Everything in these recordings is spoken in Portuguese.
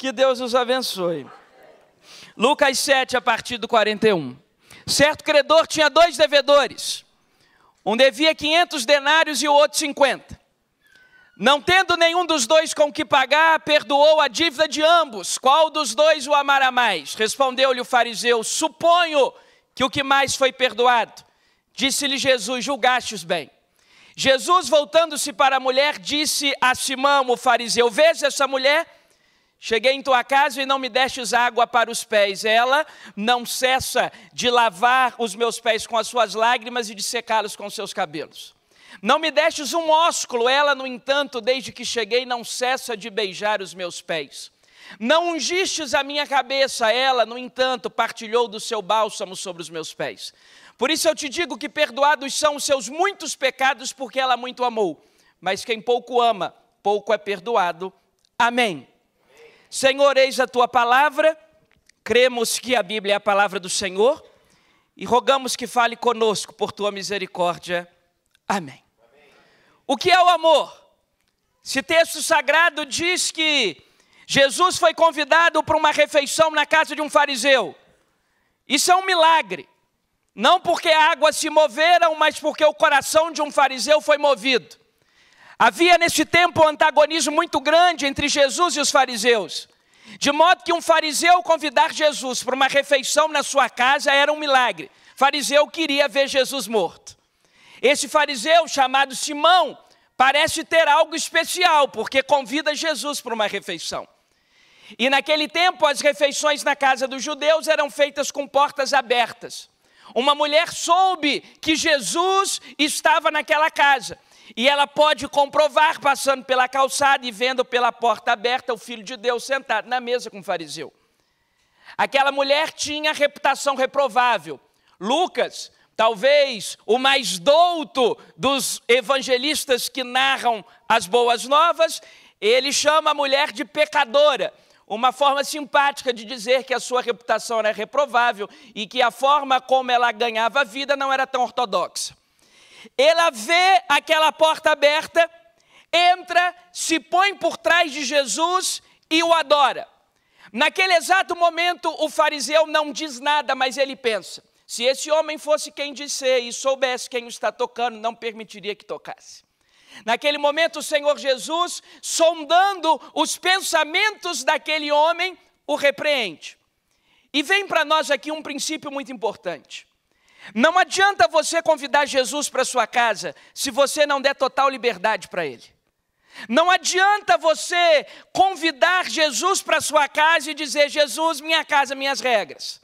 Que Deus os abençoe. Lucas 7, a partir do 41. Certo credor tinha dois devedores. Um devia 500 denários e o outro 50. Não tendo nenhum dos dois com que pagar, perdoou a dívida de ambos. Qual dos dois o amará mais? Respondeu-lhe o fariseu: Suponho que o que mais foi perdoado. Disse-lhe Jesus: Julgastes bem. Jesus, voltando-se para a mulher, disse a Simão, o fariseu: Vês essa mulher? Cheguei em tua casa e não me destes água para os pés. Ela não cessa de lavar os meus pés com as suas lágrimas e de secá-los com seus cabelos. Não me destes um ósculo, ela, no entanto, desde que cheguei, não cessa de beijar os meus pés. Não ungistes a minha cabeça, ela, no entanto, partilhou do seu bálsamo sobre os meus pés. Por isso eu te digo que perdoados são os seus muitos pecados, porque ela muito amou. Mas quem pouco ama, pouco é perdoado. Amém. Senhor, eis a tua palavra, cremos que a Bíblia é a palavra do Senhor e rogamos que fale conosco por tua misericórdia. Amém. O que é o amor? Esse texto sagrado diz que Jesus foi convidado para uma refeição na casa de um fariseu. Isso é um milagre. Não porque águas se moveram, mas porque o coração de um fariseu foi movido. Havia nesse tempo um antagonismo muito grande entre Jesus e os fariseus. De modo que um fariseu convidar Jesus para uma refeição na sua casa era um milagre. O fariseu queria ver Jesus morto. Esse fariseu, chamado Simão, parece ter algo especial, porque convida Jesus para uma refeição. E naquele tempo, as refeições na casa dos judeus eram feitas com portas abertas. Uma mulher soube que Jesus estava naquela casa. E ela pode comprovar, passando pela calçada e vendo pela porta aberta, o filho de Deus sentado na mesa com o fariseu. Aquela mulher tinha reputação reprovável. Lucas, talvez o mais douto dos evangelistas que narram as boas novas, ele chama a mulher de pecadora. Uma forma simpática de dizer que a sua reputação era reprovável e que a forma como ela ganhava vida não era tão ortodoxa. Ela vê aquela porta aberta, entra, se põe por trás de Jesus e o adora. Naquele exato momento, o fariseu não diz nada, mas ele pensa: se esse homem fosse quem disse e soubesse quem está tocando, não permitiria que tocasse. Naquele momento, o Senhor Jesus, sondando os pensamentos daquele homem, o repreende. E vem para nós aqui um princípio muito importante. Não adianta você convidar Jesus para sua casa se você não der total liberdade para ele. Não adianta você convidar Jesus para sua casa e dizer: Jesus, minha casa, minhas regras.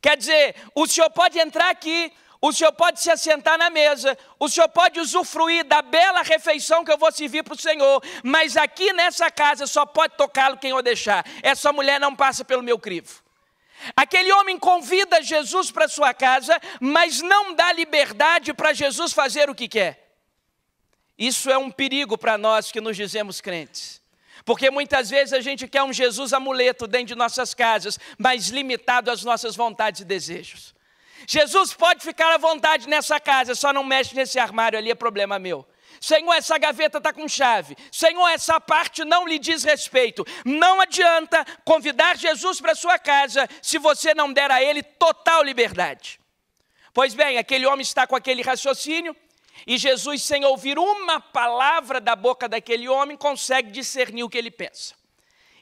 Quer dizer, o senhor pode entrar aqui, o senhor pode se assentar na mesa, o senhor pode usufruir da bela refeição que eu vou servir para o senhor, mas aqui nessa casa só pode tocá-lo quem eu deixar. Essa mulher não passa pelo meu crivo. Aquele homem convida Jesus para sua casa, mas não dá liberdade para Jesus fazer o que quer. Isso é um perigo para nós que nos dizemos crentes. Porque muitas vezes a gente quer um Jesus amuleto dentro de nossas casas, mas limitado às nossas vontades e desejos. Jesus pode ficar à vontade nessa casa, só não mexe nesse armário ali, é problema meu. Senhor, essa gaveta está com chave. Senhor, essa parte não lhe diz respeito. Não adianta convidar Jesus para sua casa se você não der a ele total liberdade. Pois bem, aquele homem está com aquele raciocínio e Jesus, sem ouvir uma palavra da boca daquele homem, consegue discernir o que ele pensa.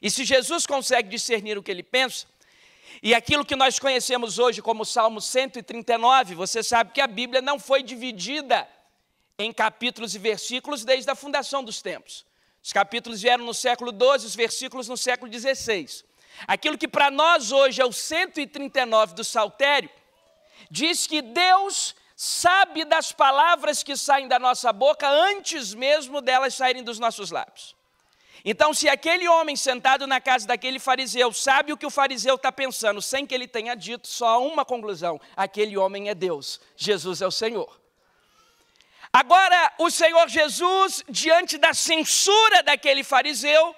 E se Jesus consegue discernir o que ele pensa, e aquilo que nós conhecemos hoje como Salmo 139, você sabe que a Bíblia não foi dividida em capítulos e versículos desde a fundação dos tempos. Os capítulos vieram no século 12, os versículos no século 16. Aquilo que para nós hoje é o 139 do Saltério, diz que Deus sabe das palavras que saem da nossa boca antes mesmo delas saírem dos nossos lábios. Então, se aquele homem sentado na casa daquele fariseu sabe o que o fariseu está pensando, sem que ele tenha dito, só há uma conclusão: aquele homem é Deus, Jesus é o Senhor. Agora, o Senhor Jesus, diante da censura daquele fariseu,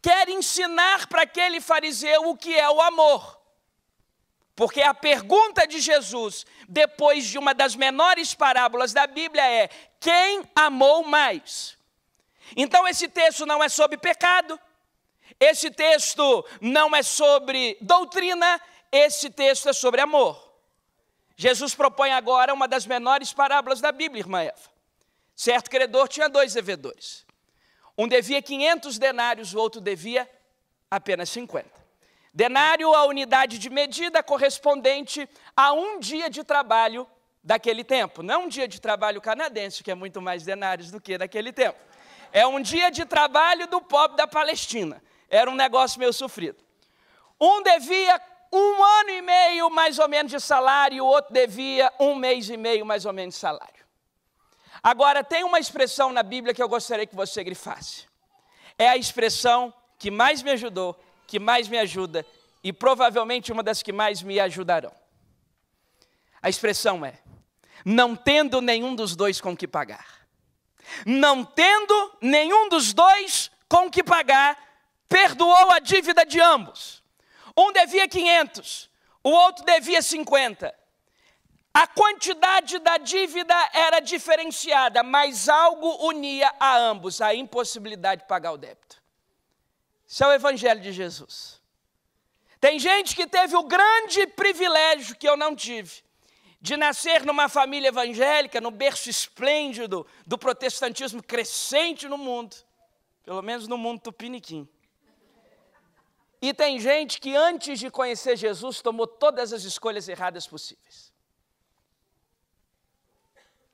quer ensinar para aquele fariseu o que é o amor. Porque a pergunta de Jesus, depois de uma das menores parábolas da Bíblia, é: quem amou mais? Então, esse texto não é sobre pecado, Esse texto não é sobre doutrina, esse texto é sobre amor. Jesus propõe agora uma das menores parábolas da Bíblia, irmã Eva. Certo credor tinha dois devedores. Um devia 500 denários, o outro devia apenas 50. Denário, a unidade de medida correspondente a um dia de trabalho daquele tempo. Não um dia de trabalho canadense, que é muito mais denários do que daquele tempo. É um dia de trabalho do pobre da Palestina. Era um negócio meio sofrido. Um devia um ano e meio mais ou menos de salário, e o outro devia um mês e meio mais ou menos de salário. Agora, tem uma expressão na Bíblia que eu gostaria que você grifasse. É a expressão que mais me ajudou, que mais me ajuda e provavelmente uma das que mais me ajudarão. A expressão é: não tendo nenhum dos dois com que pagar. Não tendo nenhum dos dois com que pagar, perdoou a dívida de ambos. Um devia 500, o outro devia 50. A quantidade da dívida era diferenciada, mas algo unia a ambos: a impossibilidade de pagar o débito. Isso é o Evangelho de Jesus. Tem gente que teve o grande privilégio que eu não tive, de nascer numa família evangélica, no berço esplêndido do protestantismo crescente no mundo, pelo menos no mundo tupiniquim. E tem gente que antes de conhecer Jesus tomou todas as escolhas erradas possíveis.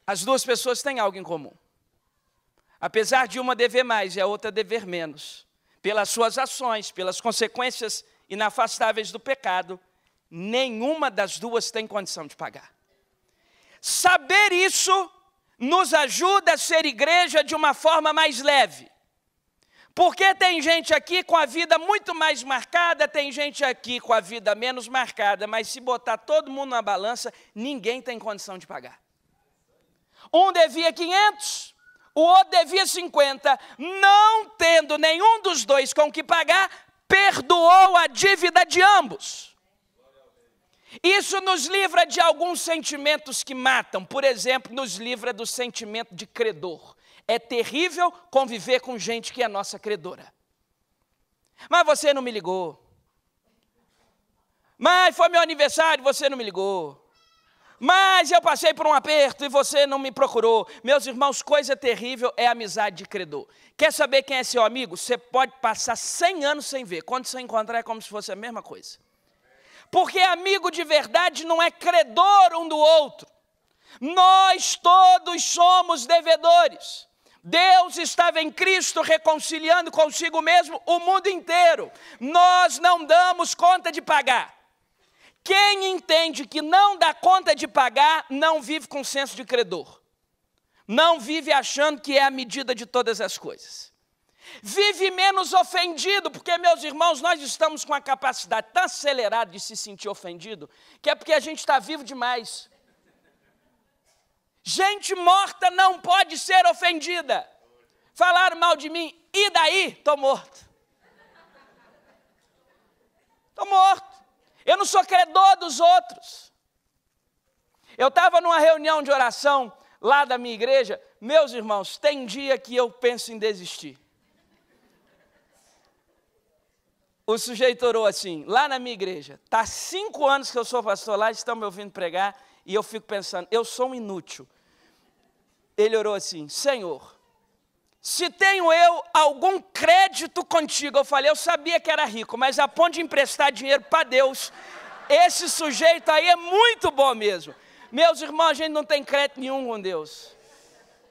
As duas pessoas têm algo em comum. Apesar de uma dever mais e a outra dever menos, pelas suas ações, pelas consequências inafastáveis do pecado, nenhuma das duas tem condição de pagar. Saber isso nos ajuda a ser igreja de uma forma mais leve. Porque tem gente aqui com a vida muito mais marcada, tem gente aqui com a vida menos marcada, mas se botar todo mundo na balança, ninguém tem condição de pagar. Um devia 500, o outro devia 50, não tendo nenhum dos dois com que pagar, perdoou a dívida de ambos. Isso nos livra de alguns sentimentos que matam. Por exemplo, nos livra do sentimento de credor. É terrível conviver com gente que é nossa credora. Mas você não me ligou. Mas foi meu aniversário, e você não me ligou. Mas eu passei por um aperto e você não me procurou. Meus irmãos, coisa terrível é a amizade de credor. Quer saber quem é seu amigo? Você pode passar 100 anos sem ver. Quando você encontrar é como se fosse a mesma coisa. Porque amigo de verdade não é credor um do outro. Nós todos somos devedores. Deus estava em Cristo reconciliando consigo mesmo o mundo inteiro. Nós não damos conta de pagar. Quem entende que não dá conta de pagar, não vive com senso de credor. Não vive achando que é a medida de todas as coisas. Vive menos ofendido, porque, meus irmãos, nós estamos com a capacidade tão acelerada de se sentir ofendido, que é porque a gente está vivo demais. Gente morta não pode ser ofendida. Falaram mal de mim, e daí? Estou morto. Estou morto. Eu não sou credor dos outros. Eu estava numa reunião de oração lá da minha igreja. Meus irmãos, tem dia que eu penso em desistir. O sujeito orou assim, lá na minha igreja. Está cinco anos que eu sou pastor lá, estão me ouvindo pregar, e eu fico pensando, eu sou um inútil. Ele orou assim, Senhor, se tenho eu algum crédito contigo, eu falei, eu sabia que era rico, mas a ponto de emprestar dinheiro para Deus, esse sujeito aí é muito bom mesmo. Meus irmãos, a gente não tem crédito nenhum com Deus.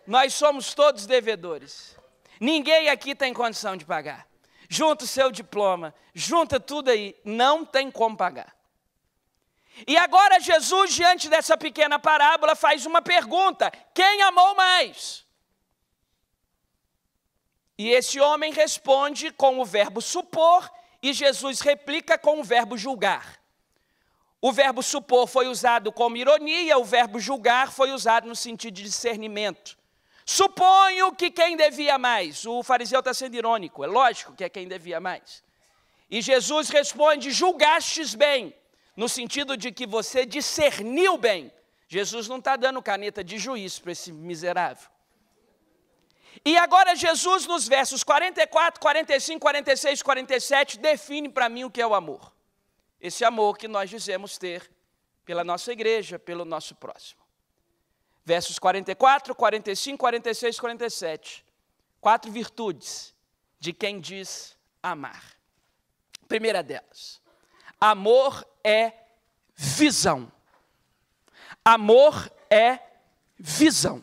Nós somos todos devedores. Ninguém aqui tem condição de pagar. Junta o seu diploma, junta tudo aí, não tem como pagar. E agora Jesus, diante dessa pequena parábola, faz uma pergunta: quem amou mais? E esse homem responde com o verbo supor e Jesus replica com o verbo julgar. O verbo supor foi usado como ironia, o verbo julgar foi usado no sentido de discernimento. Suponho que quem devia mais, o fariseu está sendo irônico, é lógico que é quem devia mais. E Jesus responde: julgastes bem, no sentido de que você discerniu bem. Jesus não está dando caneta de juiz para esse miserável. E agora Jesus, nos versos 44, 45, 46, 47, define para mim o que é o amor. Esse amor que nós dizemos ter pela nossa igreja, pelo nosso próximo. Versos 44, 45, 46, 47. Quatro virtudes de quem diz amar. Primeira delas, amor é visão. Amor é visão.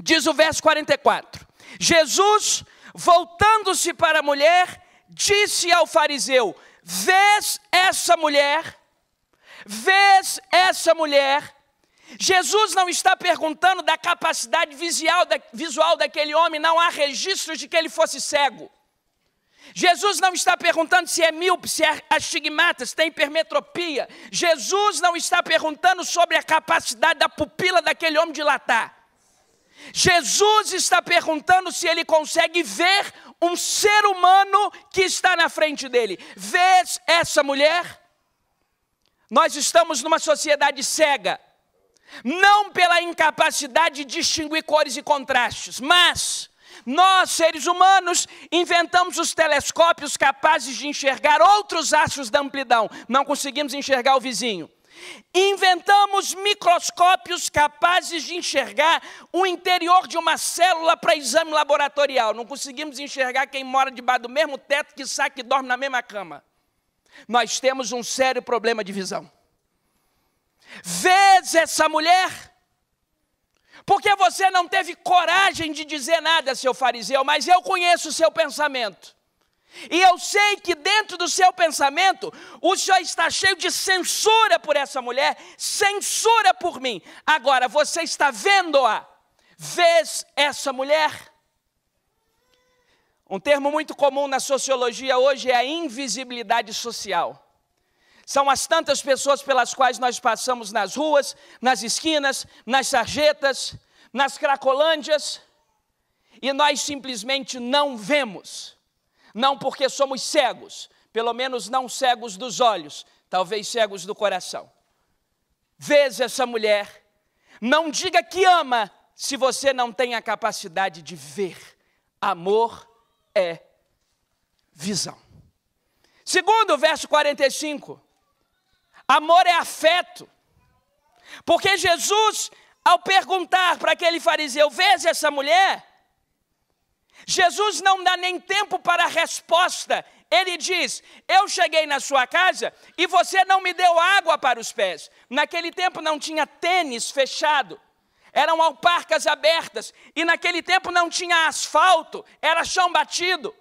Diz o verso 44: Jesus, voltando-se para a mulher, disse ao fariseu: Vês essa mulher? Vês essa mulher? Jesus não está perguntando da capacidade visual, visual daquele homem, não há registros de que ele fosse cego. Jesus não está perguntando se é míope, se é astigmata, se tem hipermetropia. Jesus não está perguntando sobre a capacidade da pupila daquele homem dilatar. Jesus está perguntando se ele consegue ver um ser humano que está na frente dele. Vês essa mulher? Nós estamos numa sociedade cega, não pela incapacidade de distinguir cores e contrastes, mas nós, seres humanos, inventamos os telescópios capazes de enxergar outros astros da amplidão, não conseguimos enxergar o vizinho. Inventamos microscópios capazes de enxergar o interior de uma célula para exame laboratorial. Não conseguimos enxergar quem mora debaixo do mesmo teto que sabe que dorme na mesma cama. Nós temos um sério problema de visão. Vês essa mulher? Porque você não teve coragem de dizer nada, seu fariseu, mas eu conheço o seu pensamento. E eu sei que dentro do seu pensamento, o senhor está cheio de censura por essa mulher, censura por mim. Agora, você está vendo-a? Vês essa mulher? Um termo muito comum na sociologia hoje é a invisibilidade social. São as tantas pessoas pelas quais nós passamos nas ruas, nas esquinas, nas sarjetas, nas cracolândias, e nós simplesmente não vemos não porque somos cegos, pelo menos não cegos dos olhos, talvez cegos do coração. Vês essa mulher, não diga que ama se você não tem a capacidade de ver. Amor é visão. Segundo, verso 45. Amor é afeto. Porque Jesus, ao perguntar para aquele fariseu: Vês essa mulher? Jesus não dá nem tempo para a resposta. Ele diz: Eu cheguei na sua casa e você não me deu água para os pés. Naquele tempo não tinha tênis fechado, eram alparcas abertas. E naquele tempo não tinha asfalto, era chão batido.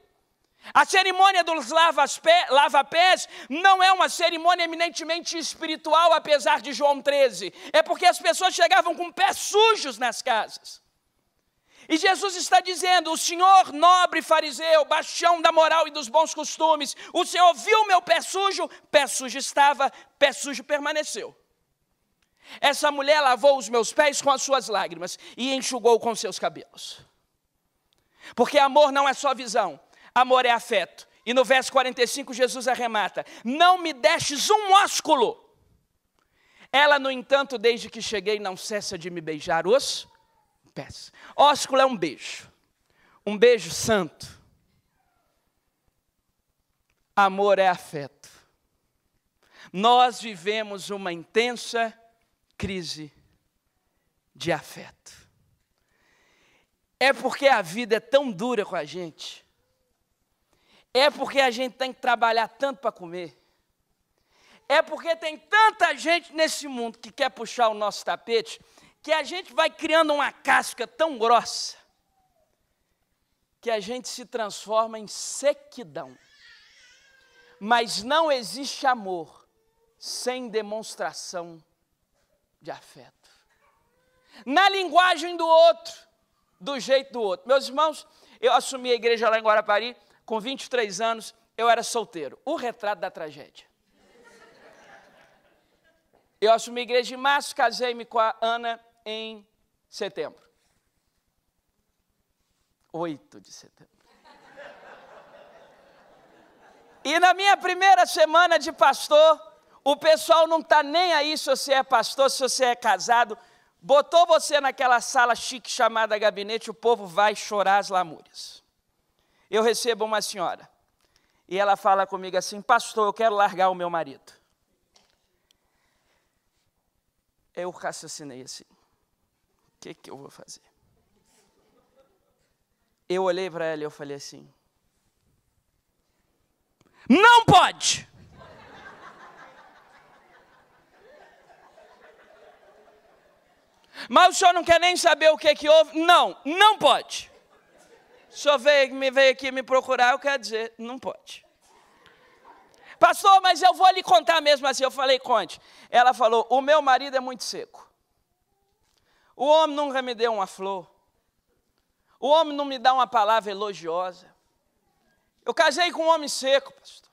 A cerimônia dos lava-pés não é uma cerimônia eminentemente espiritual, apesar de João 13. É porque as pessoas chegavam com pés sujos nas casas. E Jesus está dizendo: O Senhor, nobre fariseu, bastião da moral e dos bons costumes, o Senhor viu meu pé sujo, pé sujo estava, pé sujo permaneceu. Essa mulher lavou os meus pés com as suas lágrimas e enxugou com seus cabelos. Porque amor não é só visão, amor é afeto. E no verso 45, Jesus arremata: Não me deixes um ósculo. Ela, no entanto, desde que cheguei, não cessa de me beijar os pés. Ósculo é um beijo, um beijo santo. Amor é afeto. Nós vivemos uma intensa crise de afeto. É porque a vida é tão dura com a gente. É porque a gente tem que trabalhar tanto para comer. É porque tem tanta gente nesse mundo que quer puxar o nosso tapete que a gente vai criando uma casca tão grossa que a gente se transforma em sequidão. Mas não existe amor sem demonstração de afeto. Na linguagem do outro, do jeito do outro. Meus irmãos, eu assumi a igreja lá em Guarapari com 23 anos, eu era solteiro. O retrato da tragédia. Eu assumi a igreja em março, casei-me com a Ana em setembro. 8 de setembro. E na minha primeira semana de pastor, o pessoal não está nem aí se você é pastor, se você é casado. botou você naquela sala chique chamada gabinete, o povo vai chorar as lamúrias. Eu recebo uma senhora e ela fala comigo assim: Pastor, eu quero largar o meu marido. Eu raciocinei assim: O que, que eu vou fazer? Eu olhei para ela e eu falei assim: Não pode! Mas o senhor não quer nem saber o que, que houve? Não, não pode. Senhor veio, me veio aqui me procurar, eu quero dizer, não pode. Pastor, mas eu vou lhe contar mesmo assim. Eu falei, conte. Ela falou: o meu marido é muito seco. O homem nunca me deu uma flor. O homem não me dá uma palavra elogiosa. Eu casei com um homem seco, pastor.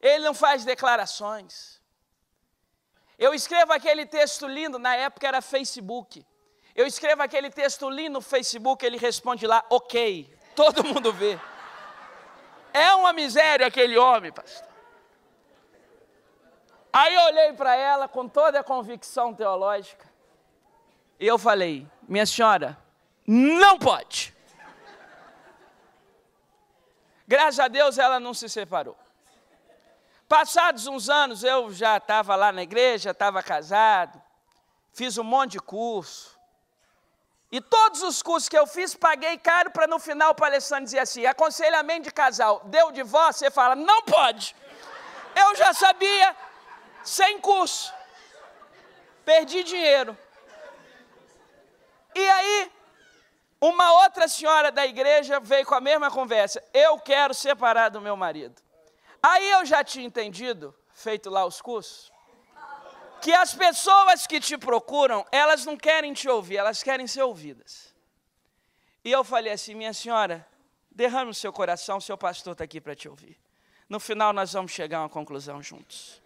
Ele não faz declarações. Eu escrevo aquele texto lindo, na época era Facebook. Eu escrevo aquele texto lindo no Facebook, ele responde lá, ok. Todo mundo vê. É uma miséria aquele homem, pastor. Aí eu olhei para ela com toda a convicção teológica. E eu falei: Minha senhora, não pode. Graças a Deus ela não se separou. Passados uns anos, eu já estava lá na igreja, estava casado, fiz um monte de curso. E todos os cursos que eu fiz, paguei caro para no final o palestrante dizer assim: aconselhamento de casal, deu divórcio, você fala, não pode. Eu já sabia, sem curso. Perdi dinheiro. E aí, uma outra senhora da igreja veio com a mesma conversa. Eu quero separar do meu marido. Aí eu já tinha entendido, feito lá os cursos, que as pessoas que te procuram, elas não querem te ouvir, elas querem ser ouvidas. E eu falei assim, minha senhora, derrame o seu coração, seu pastor está aqui para te ouvir. No final nós vamos chegar a uma conclusão juntos.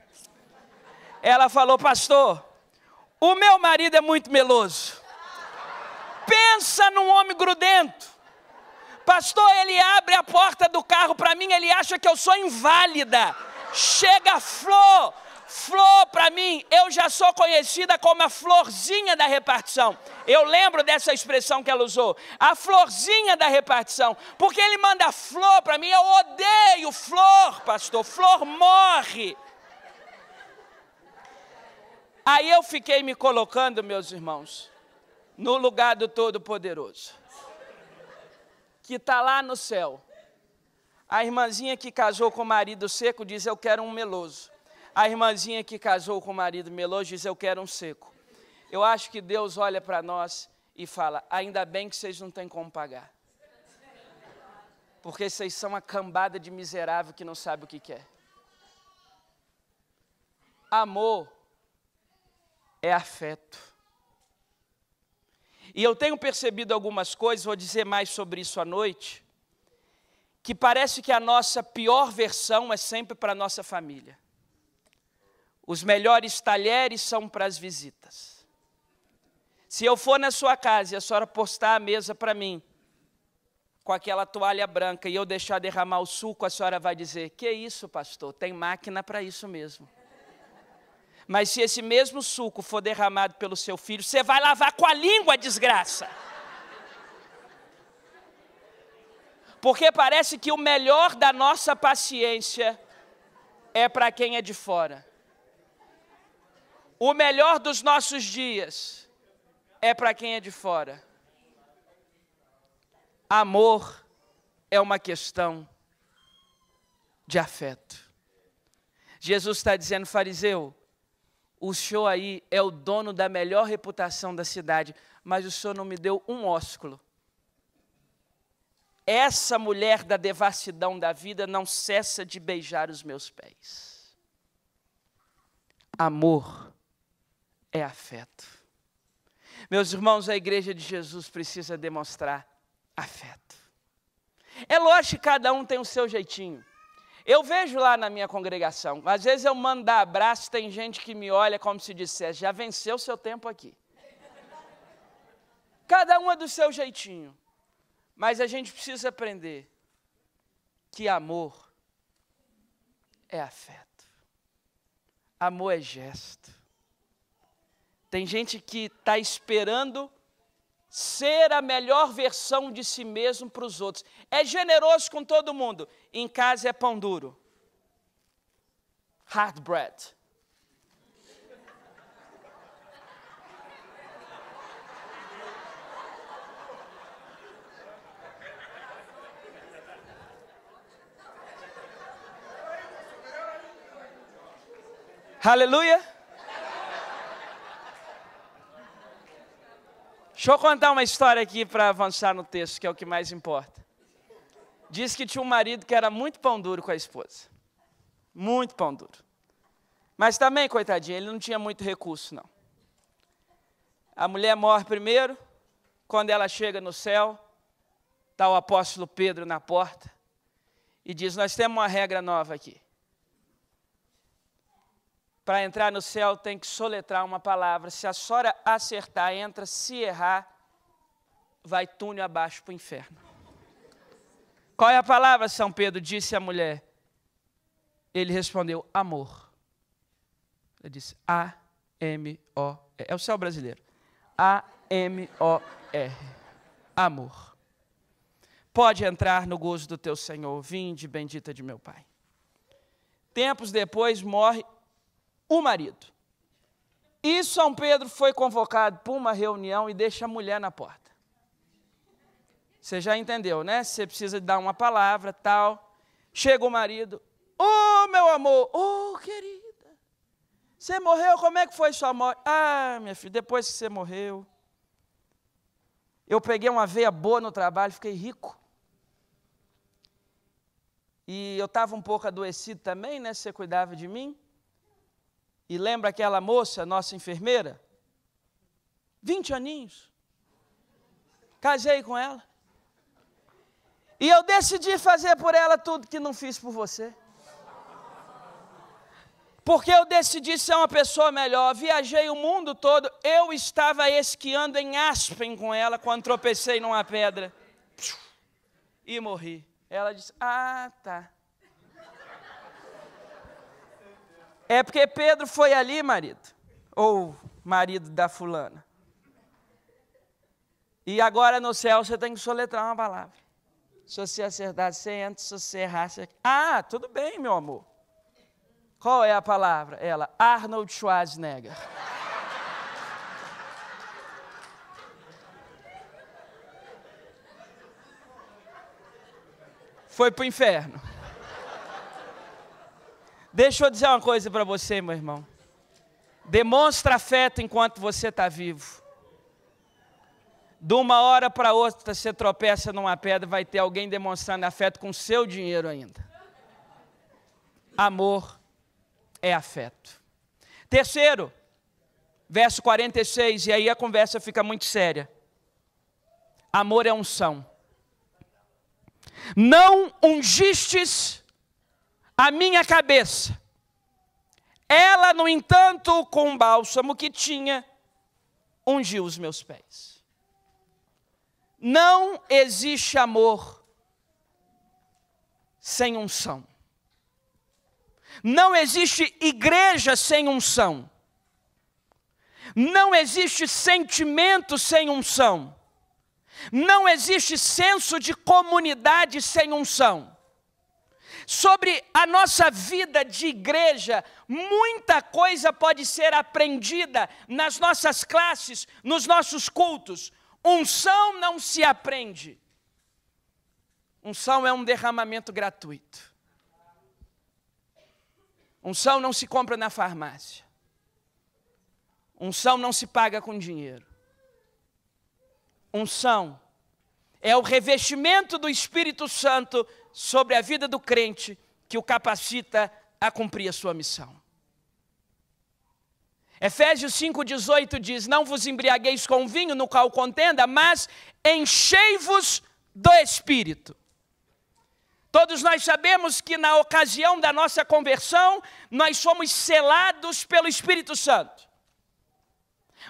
Ela falou, pastor, o meu marido é muito meloso. Pensa num homem grudento. Pastor, ele abre a porta do carro para mim, ele acha que eu sou inválida. Chega flor, flor para mim, eu já sou conhecida como a florzinha da repartição. Eu lembro dessa expressão que ela usou, a florzinha da repartição, porque ele manda flor para mim, eu odeio flor, pastor, flor morre. Aí eu fiquei me colocando, meus irmãos, no lugar do Todo-Poderoso, que está lá no céu. A irmãzinha que casou com o marido seco diz: Eu quero um meloso. A irmãzinha que casou com o marido meloso diz: Eu quero um seco. Eu acho que Deus olha para nós e fala: Ainda bem que vocês não têm como pagar. Porque vocês são uma cambada de miserável que não sabe o que quer. Amor é afeto. E eu tenho percebido algumas coisas, vou dizer mais sobre isso à noite, que parece que a nossa pior versão é sempre para a nossa família. Os melhores talheres são para as visitas. Se eu for na sua casa e a senhora postar a mesa para mim, com aquela toalha branca, e eu deixar derramar o suco, a senhora vai dizer: Que isso, pastor? Tem máquina para isso mesmo. Mas se esse mesmo suco for derramado pelo seu filho, você vai lavar com a língua, desgraça. Porque parece que o melhor da nossa paciência é para quem é de fora. O melhor dos nossos dias é para quem é de fora. Amor é uma questão de afeto. Jesus está dizendo, fariseu, o senhor aí é o dono da melhor reputação da cidade, mas o senhor não me deu um ósculo. Essa mulher da devassidão da vida não cessa de beijar os meus pés. Amor é afeto. Meus irmãos, a igreja de Jesus precisa demonstrar afeto. É lógico que cada um tem o seu jeitinho. Eu vejo lá na minha congregação, às vezes eu mando abraço, tem gente que me olha como se dissesse, já venceu o seu tempo aqui. Cada um é do seu jeitinho. Mas a gente precisa aprender que amor é afeto. Amor é gesto. Tem gente que está esperando ser a melhor versão de si mesmo para os outros. É generoso com todo mundo. Em casa é pão duro. Hard bread. Aleluia. Deixa eu contar uma história aqui para avançar no texto, que é o que mais importa. Diz que tinha um marido que era muito pão duro com a esposa. Muito pão duro. Mas também, coitadinho, ele não tinha muito recurso, não. A mulher morre primeiro, quando ela chega no céu, está o apóstolo Pedro na porta e diz: Nós temos uma regra nova aqui para entrar no céu tem que soletrar uma palavra. Se a senhora acertar, entra. Se errar, vai túnel abaixo para o inferno. Qual é a palavra, São Pedro? Disse a mulher. Ele respondeu: amor. Ele disse: A-M-O-R. É o céu brasileiro. A-M-O-R. Amor. Pode entrar no gozo do teu Senhor. Vinde, bendita de meu Pai. Tempos depois morre o marido. E São Pedro foi convocado para uma reunião e deixa a mulher na porta. Você já entendeu, né? Você precisa dar uma palavra, tal. Chega o marido. Ô, oh, meu amor, ô, oh, querida. Você morreu, como é que foi sua morte? Ah, minha filha, depois que você morreu, eu peguei uma veia boa no trabalho, fiquei rico. E eu estava um pouco adoecido também, né? Você cuidava de mim. E lembra aquela moça, nossa enfermeira? 20 aninhos. Casei com ela. E eu decidi fazer por ela tudo que não fiz por você. Porque eu decidi ser uma pessoa melhor. Viajei o mundo todo. Eu estava esquiando em Aspen com ela quando tropecei numa pedra. E morri. Ela disse: Ah, tá. É porque Pedro foi ali, marido, ou marido da fulana. E agora no céu você tem que soletrar uma palavra. Se você acertar, você entra, se você errar, você... Ah, tudo bem, meu amor. Qual é a palavra? Ela, Arnold Schwarzenegger. Foi para o inferno. Deixa eu dizer uma coisa para você, meu irmão. Demonstra afeto enquanto você está vivo. De uma hora para outra, você tropeça numa pedra, vai ter alguém demonstrando afeto com seu dinheiro ainda. Amor é afeto. Terceiro, verso 46, e aí a conversa fica muito séria. Amor é unção. Não ungistes a minha cabeça. Ela, no entanto, com o bálsamo que tinha, ungiu os meus pés. Não existe amor sem unção. Não existe igreja sem unção. Não existe sentimento sem unção. Não existe senso de comunidade sem unção sobre a nossa vida de igreja, muita coisa pode ser aprendida nas nossas classes, nos nossos cultos. Unção não se aprende. Unção é um derramamento gratuito. Unção não se compra na farmácia. Unção não se paga com dinheiro. Unção é o revestimento do Espírito Santo sobre a vida do crente que o capacita a cumprir a sua missão. Efésios 5,18 diz: Não vos embriagueis com vinho no qual contenda, mas enchei-vos do Espírito. Todos nós sabemos que na ocasião da nossa conversão, nós somos selados pelo Espírito Santo.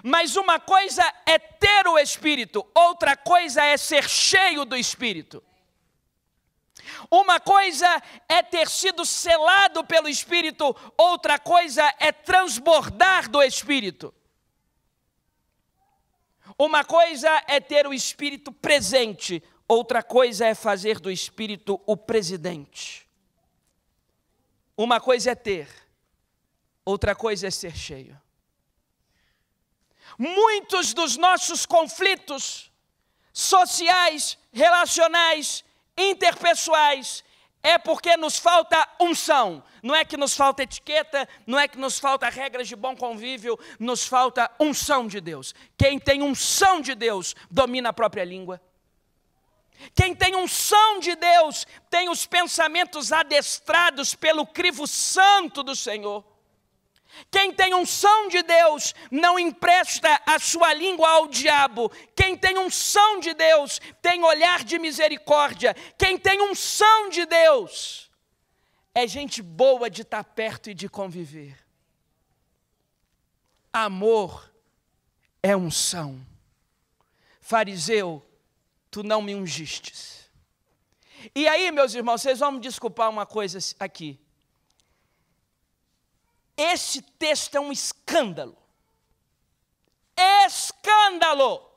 Mas uma coisa é ter o Espírito, outra coisa é ser cheio do Espírito. Uma coisa é ter sido selado pelo Espírito, outra coisa é transbordar do Espírito. Uma coisa é ter o espírito presente, outra coisa é fazer do espírito o presidente. Uma coisa é ter, outra coisa é ser cheio. Muitos dos nossos conflitos sociais, relacionais, interpessoais, é porque nos falta unção. Não é que nos falta etiqueta, não é que nos falta regras de bom convívio, nos falta unção de Deus. Quem tem unção de Deus domina a própria língua. Quem tem unção de Deus tem os pensamentos adestrados pelo crivo santo do Senhor. Quem tem unção de Deus não empresta a sua língua ao diabo. Quem tem unção de Deus tem olhar de misericórdia. Quem tem unção de Deus é gente boa de estar perto e de conviver. Amor é unção. Fariseu, tu não me ungistes. E aí, meus irmãos, vocês vão me desculpar uma coisa aqui. Esse texto é um escândalo. Escândalo!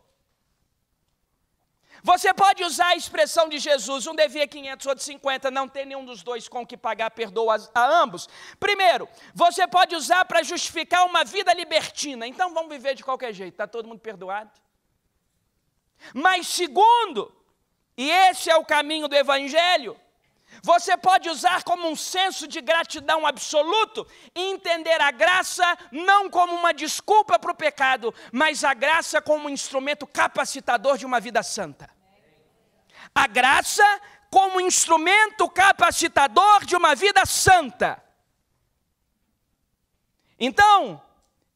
Você pode usar a expressão de Jesus, um devia 500, outro 50, não tem nenhum dos dois com que pagar, perdoa a ambos. Primeiro, você pode usar para justificar uma vida libertina, então vamos viver de qualquer jeito, está todo mundo perdoado? Mas segundo, e esse é o caminho do Evangelho, você pode usar como um senso de gratidão absoluto e entender a graça não como uma desculpa para o pecado, mas a graça como um instrumento capacitador de uma vida santa. A graça como instrumento capacitador de uma vida santa. Então,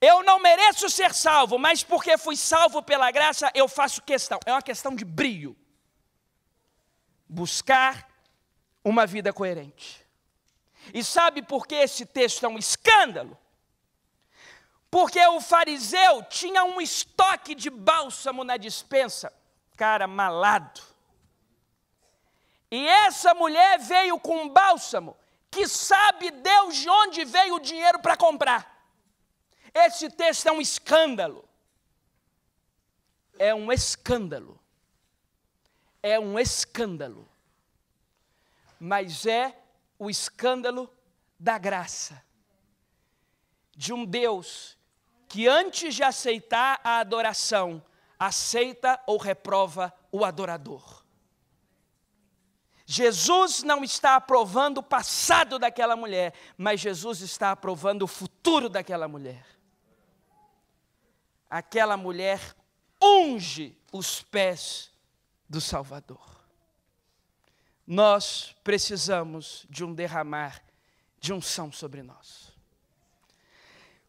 eu não mereço ser salvo, mas porque fui salvo pela graça, eu faço questão. É uma questão de brilho. Buscar uma vida coerente. E sabe por que esse texto é um escândalo? Porque o fariseu tinha um estoque de bálsamo na dispensa, cara malado. E essa mulher veio com um bálsamo que sabe Deus de onde veio o dinheiro para comprar. Esse texto é um escândalo. É um escândalo. É um escândalo mas é o escândalo da graça. De um Deus que antes de aceitar a adoração, aceita ou reprova o adorador. Jesus não está aprovando o passado daquela mulher, mas Jesus está aprovando o futuro daquela mulher. Aquela mulher unge os pés do Salvador nós precisamos de um derramar de unção sobre nós.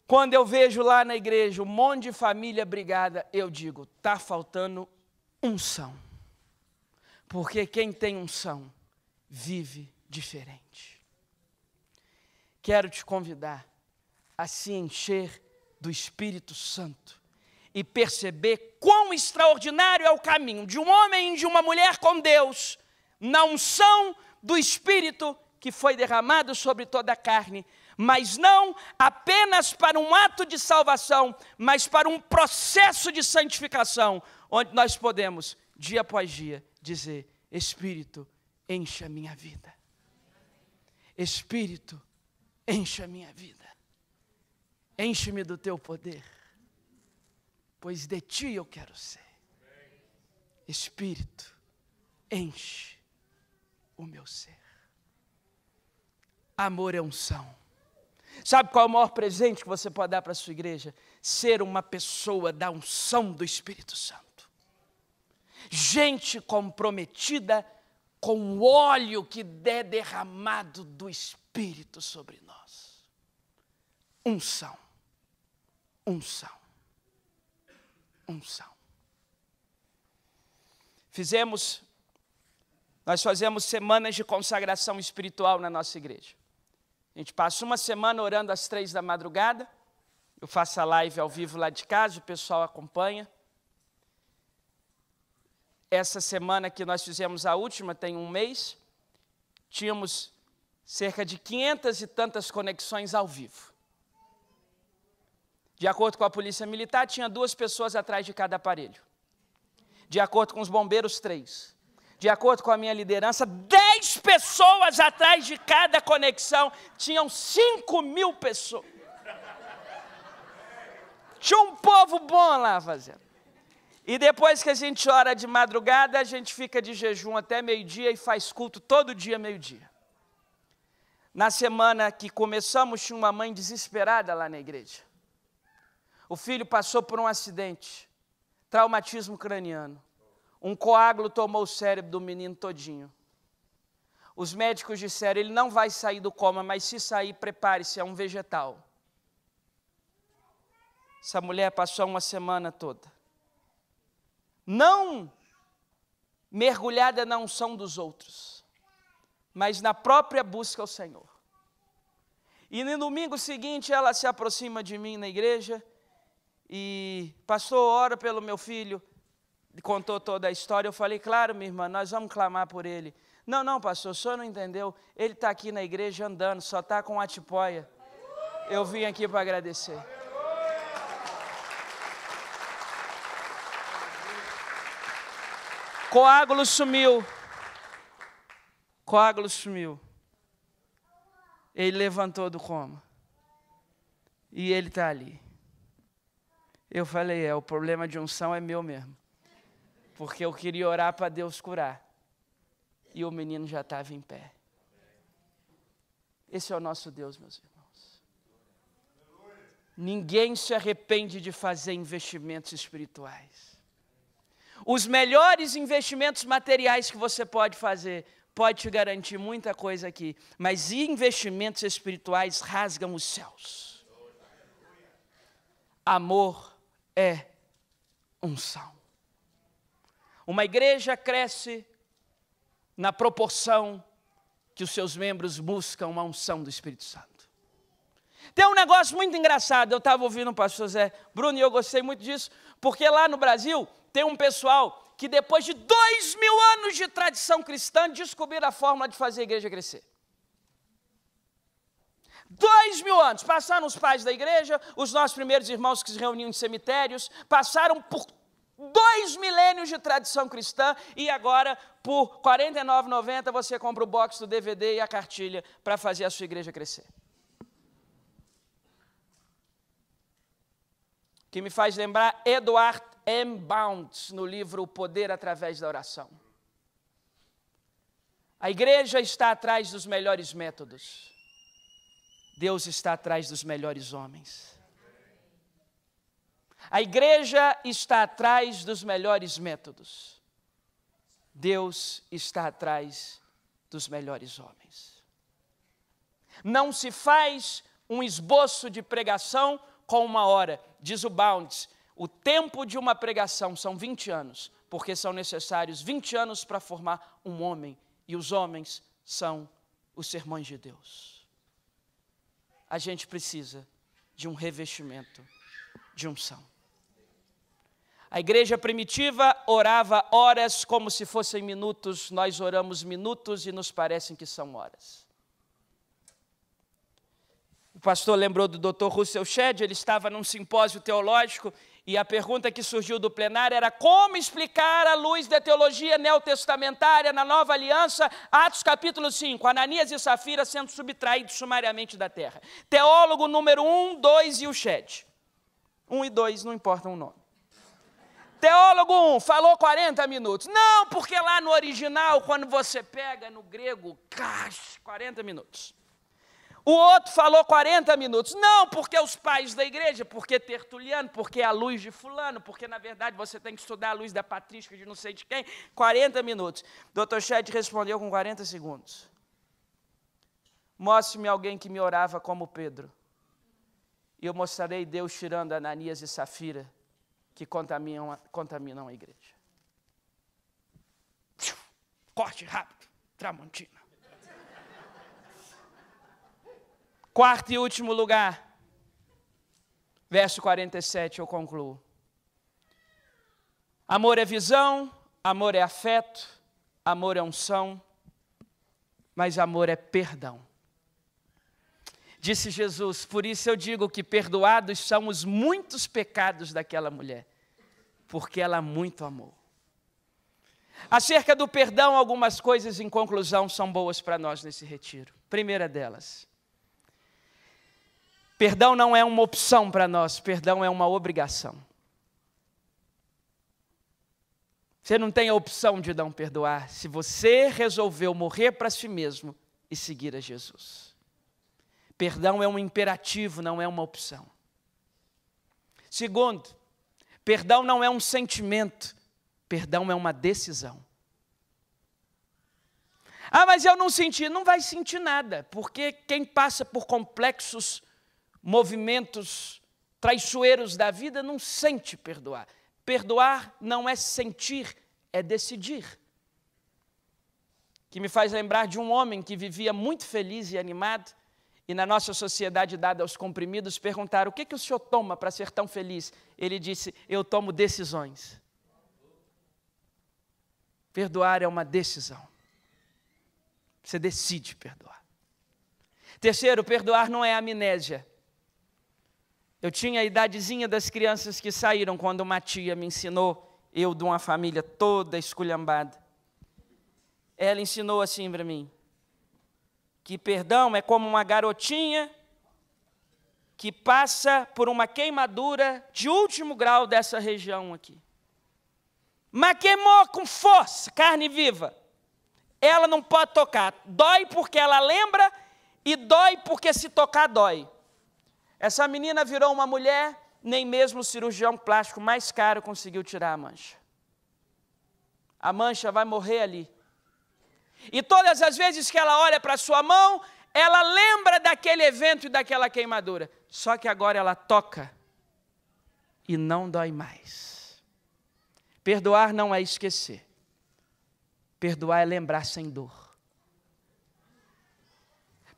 Quando eu vejo lá na igreja um monte de família brigada, eu digo: está faltando unção. Porque quem tem unção vive diferente. Quero te convidar a se encher do Espírito Santo e perceber quão extraordinário é o caminho de um homem e de uma mulher com Deus na unção do Espírito que foi derramado sobre toda a carne, mas não apenas para um ato de salvação, mas para um processo de santificação, onde nós podemos, dia após dia, dizer: Espírito, enche a minha vida. Espírito, enche a minha vida. Enche-me do teu poder, pois de ti eu quero ser. Espírito, enche o meu ser. Amor é unção. Sabe qual é o maior presente que você pode dar para a sua igreja? Ser uma pessoa da unção do Espírito Santo. Gente comprometida com o óleo que é derramado do Espírito sobre nós. Unção. Unção. Unção. Fizemos nós fazemos semanas de consagração espiritual na nossa igreja. A gente passa uma semana orando às três da madrugada. Eu faço a live ao vivo lá de casa, o pessoal acompanha. Essa semana que nós fizemos a última, tem um mês, tínhamos cerca de quinhentas e tantas conexões ao vivo. De acordo com a polícia militar, tinha duas pessoas atrás de cada aparelho. De acordo com os bombeiros, três. De acordo com a minha liderança, dez pessoas atrás de cada conexão. Tinham cinco mil pessoas. Tinha um povo bom lá fazendo. E depois que a gente ora de madrugada, a gente fica de jejum até meio-dia e faz culto todo dia, meio-dia. Na semana que começamos, tinha uma mãe desesperada lá na igreja. O filho passou por um acidente, traumatismo craniano. Um coágulo tomou o cérebro do menino todinho. Os médicos disseram: ele não vai sair do coma, mas se sair, prepare-se, é um vegetal. Essa mulher passou uma semana toda. Não mergulhada na unção dos outros, mas na própria busca ao Senhor. E no domingo seguinte ela se aproxima de mim na igreja e, pastor, ora pelo meu filho. Contou toda a história. Eu falei, claro, minha irmã, nós vamos clamar por ele. Não, não, pastor, o senhor não entendeu. Ele está aqui na igreja andando, só está com a tipóia. Eu vim aqui para agradecer. Coágulo sumiu. Coágulo sumiu. Ele levantou do coma. E ele está ali. Eu falei, é, o problema de unção é meu mesmo. Porque eu queria orar para Deus curar. E o menino já estava em pé. Esse é o nosso Deus, meus irmãos. Ninguém se arrepende de fazer investimentos espirituais. Os melhores investimentos materiais que você pode fazer pode te garantir muita coisa aqui, mas investimentos espirituais rasgam os céus. Amor é unção. Uma igreja cresce na proporção que os seus membros buscam uma unção do Espírito Santo. Tem um negócio muito engraçado, eu estava ouvindo o pastor Zé Bruno e eu gostei muito disso, porque lá no Brasil tem um pessoal que depois de dois mil anos de tradição cristã descobriram a fórmula de fazer a igreja crescer. Dois mil anos, passaram os pais da igreja, os nossos primeiros irmãos que se reuniam em cemitérios, passaram por dois milênios de tradição cristã e agora, por R$ 49,90, você compra o box do DVD e a cartilha para fazer a sua igreja crescer. Que me faz lembrar Edward M. Bounds no livro O Poder através da Oração. A igreja está atrás dos melhores métodos. Deus está atrás dos melhores homens. A igreja está atrás dos melhores métodos. Deus está atrás dos melhores homens. Não se faz um esboço de pregação com uma hora, diz o Bounds. O tempo de uma pregação são 20 anos, porque são necessários 20 anos para formar um homem, e os homens são os sermões de Deus a gente precisa de um revestimento de unção. A igreja primitiva orava horas como se fossem minutos, nós oramos minutos e nos parecem que são horas. O pastor lembrou do Dr. Russell Shedd, ele estava num simpósio teológico e a pergunta que surgiu do plenário era como explicar a luz da teologia neotestamentária na nova aliança, Atos capítulo 5, Ananias e Safira sendo subtraídos sumariamente da terra. Teólogo número 1, 2 e o Shed. 1 e 2, não importa o nome. Teólogo 1, falou 40 minutos. Não, porque lá no original, quando você pega no grego, 40 minutos. O outro falou 40 minutos. Não, porque os pais da igreja, porque Tertuliano, porque a luz de fulano, porque na verdade você tem que estudar a luz da patrística de não sei de quem. 40 minutos. Dr. Ched respondeu com 40 segundos. Mostre-me alguém que me orava como Pedro. E eu mostrarei Deus tirando Ananias e Safira, que contaminam, contaminam a igreja. Corte rápido, Tramontina. Quarto e último lugar, verso 47, eu concluo. Amor é visão, amor é afeto, amor é unção, mas amor é perdão. Disse Jesus: Por isso eu digo que perdoados são os muitos pecados daquela mulher, porque ela muito amou. Acerca do perdão, algumas coisas em conclusão são boas para nós nesse retiro. Primeira delas, perdão não é uma opção para nós, perdão é uma obrigação. Você não tem a opção de não perdoar se você resolveu morrer para si mesmo e seguir a Jesus. Perdão é um imperativo, não é uma opção. Segundo, perdão não é um sentimento, perdão é uma decisão. Ah, mas eu não senti, não vai sentir nada, porque quem passa por complexos movimentos traiçoeiros da vida não sente perdoar. Perdoar não é sentir, é decidir. Que me faz lembrar de um homem que vivia muito feliz e animado, e na nossa sociedade dada aos comprimidos, perguntaram: o que, que o senhor toma para ser tão feliz? Ele disse: eu tomo decisões. Perdoar é uma decisão. Você decide perdoar. Terceiro, perdoar não é amnésia. Eu tinha a idadezinha das crianças que saíram quando uma tia me ensinou, eu de uma família toda esculhambada. Ela ensinou assim para mim: que perdão é como uma garotinha que passa por uma queimadura de último grau dessa região aqui. Mas queimou com força, carne viva. Ela não pode tocar. Dói porque ela lembra e dói porque se tocar dói. Essa menina virou uma mulher, nem mesmo o cirurgião plástico mais caro conseguiu tirar a mancha. A mancha vai morrer ali. E todas as vezes que ela olha para sua mão, ela lembra daquele evento e daquela queimadura. Só que agora ela toca e não dói mais. Perdoar não é esquecer. Perdoar é lembrar sem dor.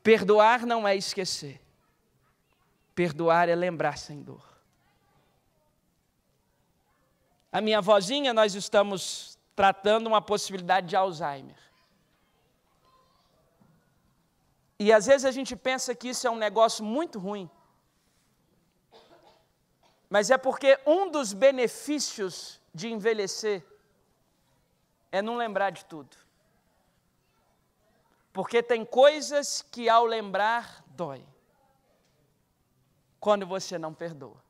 Perdoar não é esquecer. Perdoar é lembrar sem dor. A minha vozinha, nós estamos tratando uma possibilidade de Alzheimer. E às vezes a gente pensa que isso é um negócio muito ruim. Mas é porque um dos benefícios de envelhecer é não lembrar de tudo. Porque tem coisas que ao lembrar dói quando você não perdoa.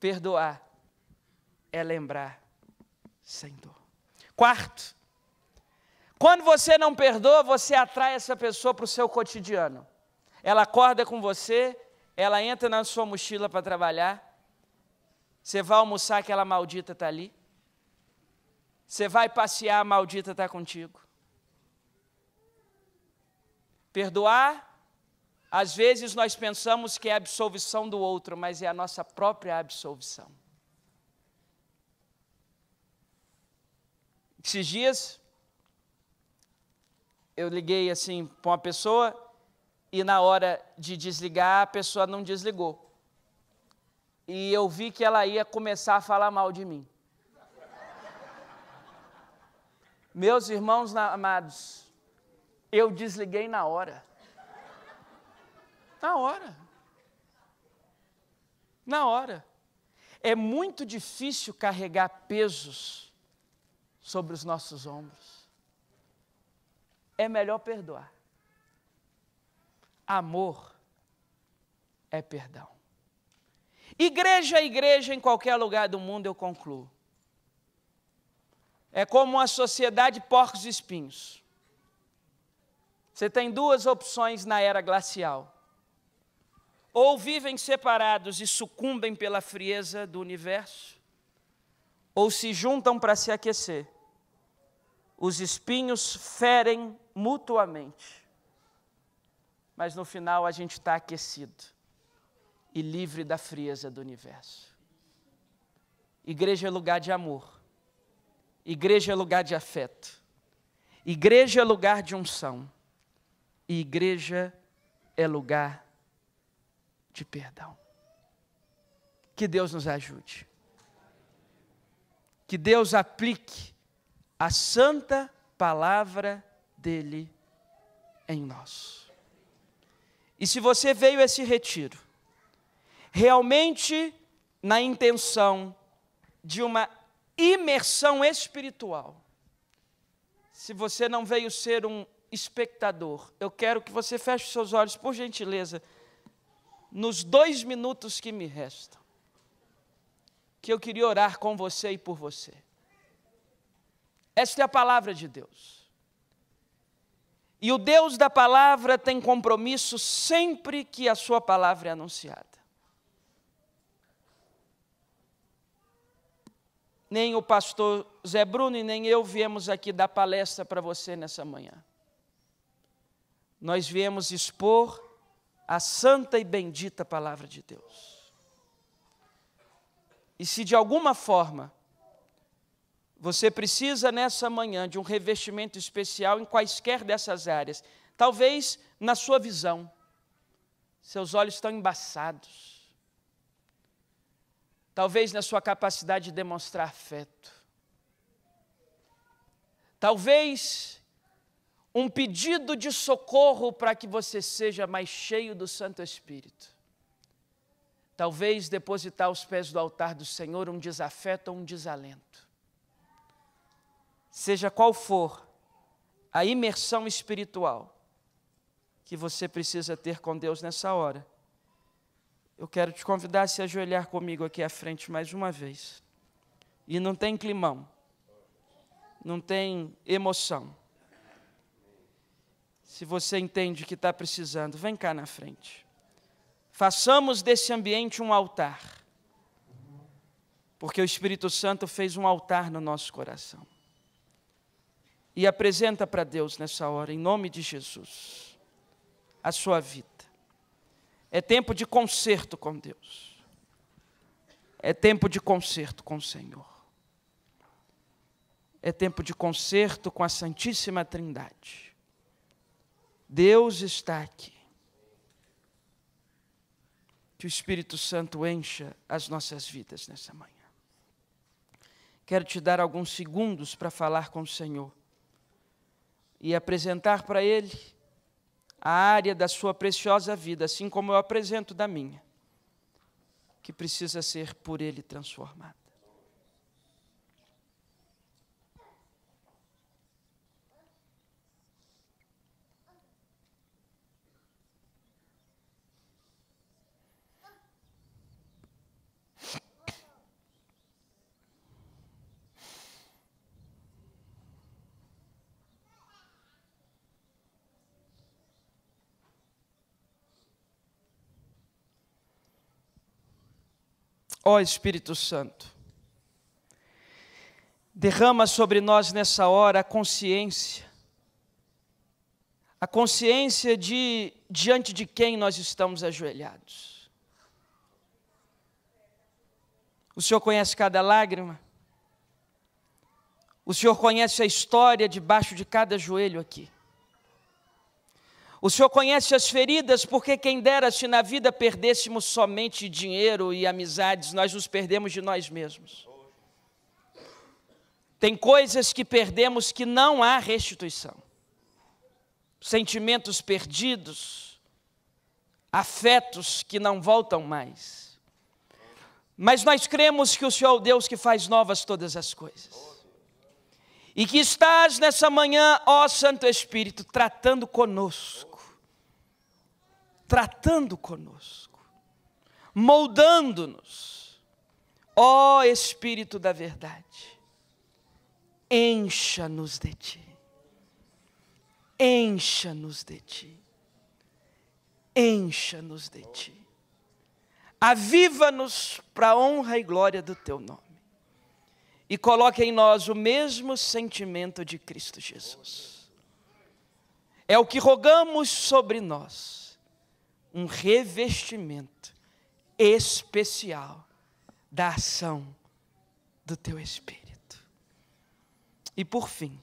Perdoar é lembrar sem dor. Quarto, quando você não perdoa, você atrai essa pessoa para o seu cotidiano. Ela acorda com você, ela entra na sua mochila para trabalhar, você vai almoçar, aquela maldita está ali. Você vai passear, a maldita está contigo. Perdoar às vezes nós pensamos que é a absolvição do outro, mas é a nossa própria absolvição. Esses dias, eu liguei assim para uma pessoa e na hora de desligar, a pessoa não desligou. E eu vi que ela ia começar a falar mal de mim. Meus irmãos amados, eu desliguei na hora. Na hora. Na hora. É muito difícil carregar pesos sobre os nossos ombros. É melhor perdoar. Amor é perdão. Igreja, igreja em qualquer lugar do mundo, eu concluo. É como uma sociedade de porcos e espinhos. Você tem duas opções na era glacial ou vivem separados e sucumbem pela frieza do universo, ou se juntam para se aquecer. Os espinhos ferem mutuamente, mas no final a gente está aquecido e livre da frieza do universo. Igreja é lugar de amor, igreja é lugar de afeto, igreja é lugar de unção, e igreja é lugar de perdão. Que Deus nos ajude. Que Deus aplique a santa palavra dele em nós. E se você veio a esse retiro, realmente na intenção de uma imersão espiritual, se você não veio ser um espectador, eu quero que você feche seus olhos, por gentileza, nos dois minutos que me restam, que eu queria orar com você e por você. Esta é a palavra de Deus. E o Deus da palavra tem compromisso sempre que a sua palavra é anunciada. Nem o pastor Zé Bruno e nem eu viemos aqui dar palestra para você nessa manhã. Nós viemos expor a santa e bendita palavra de Deus. E se de alguma forma você precisa nessa manhã de um revestimento especial em quaisquer dessas áreas. Talvez na sua visão, seus olhos estão embaçados. Talvez na sua capacidade de demonstrar afeto. Talvez um pedido de socorro para que você seja mais cheio do Santo Espírito. Talvez depositar aos pés do altar do Senhor um desafeto ou um desalento seja qual for a imersão espiritual que você precisa ter com Deus nessa hora, eu quero te convidar a se ajoelhar comigo aqui à frente mais uma vez. E não tem climão, não tem emoção. Se você entende que está precisando, vem cá na frente. Façamos desse ambiente um altar, porque o Espírito Santo fez um altar no nosso coração e apresenta para Deus nessa hora, em nome de Jesus, a sua vida. É tempo de conserto com Deus. É tempo de conserto com o Senhor. É tempo de conserto com a Santíssima Trindade. Deus está aqui. Que o Espírito Santo encha as nossas vidas nessa manhã. Quero te dar alguns segundos para falar com o Senhor e apresentar para Ele a área da sua preciosa vida, assim como eu apresento da minha, que precisa ser por Ele transformada. Ó Espírito Santo, derrama sobre nós nessa hora a consciência, a consciência de diante de quem nós estamos ajoelhados. O Senhor conhece cada lágrima, o Senhor conhece a história debaixo de cada joelho aqui. O Senhor conhece as feridas, porque quem dera se na vida perdêssemos somente dinheiro e amizades, nós nos perdemos de nós mesmos. Tem coisas que perdemos que não há restituição. Sentimentos perdidos, afetos que não voltam mais. Mas nós cremos que o Senhor é o Deus que faz novas todas as coisas. E que estás nessa manhã, ó Santo Espírito, tratando conosco tratando conosco, moldando-nos. Ó Espírito da Verdade, encha-nos de Ti, encha-nos de Ti, encha-nos de Ti. Aviva-nos para a honra e glória do Teu nome. E coloque em nós o mesmo sentimento de Cristo Jesus. É o que rogamos sobre nós um revestimento especial da ação do teu Espírito. E por fim,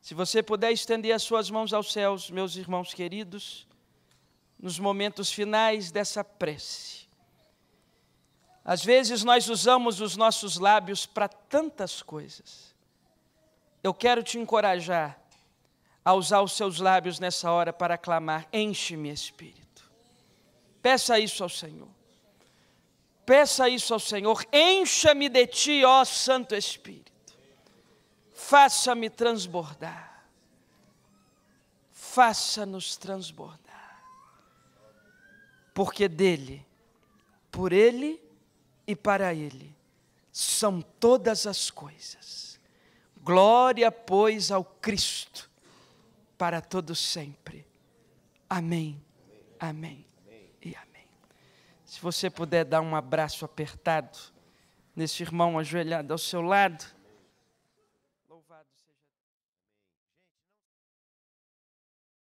se você puder estender as suas mãos aos céus, meus irmãos queridos, nos momentos finais dessa prece. Às vezes nós usamos os nossos lábios para tantas coisas. Eu quero te encorajar a usar os seus lábios nessa hora para clamar: enche-me, Espírito. Peça isso ao Senhor. Peça isso ao Senhor. Encha-me de ti, ó Santo Espírito. Faça-me transbordar. Faça-nos transbordar. Porque dele, por ele e para ele são todas as coisas. Glória, pois, ao Cristo para todo sempre. Amém. Amém. E amém. Se você puder dar um abraço apertado nesse irmão ajoelhado ao seu lado,